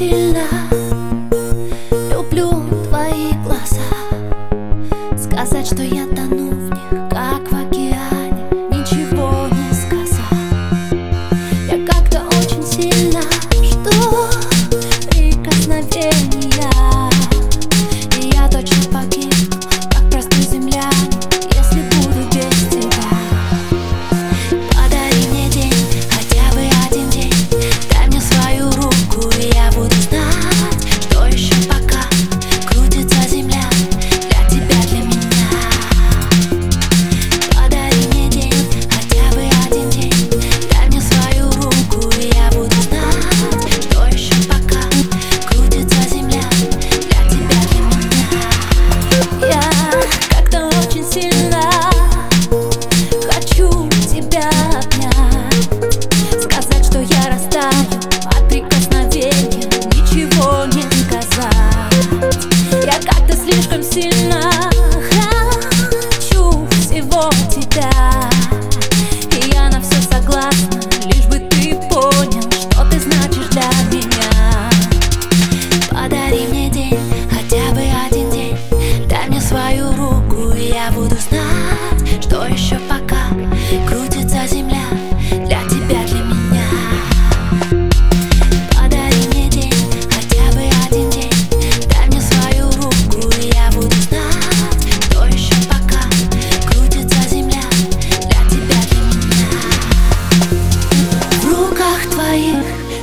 сильно люблю твои глаза. Сказать, что я тону в них, как в океане Ничего не сказал. Я как-то очень сильно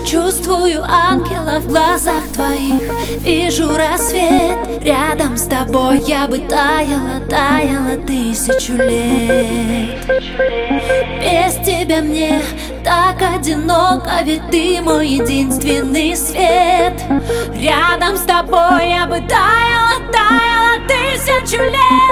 Чувствую ангела в глазах твоих. Вижу рассвет рядом с тобой. Я бы таяла, таяла тысячу лет. Без тебя мне так одиноко Ведь ты мой единственный свет. Рядом с тобой я бы таяла, таяла тысячу лет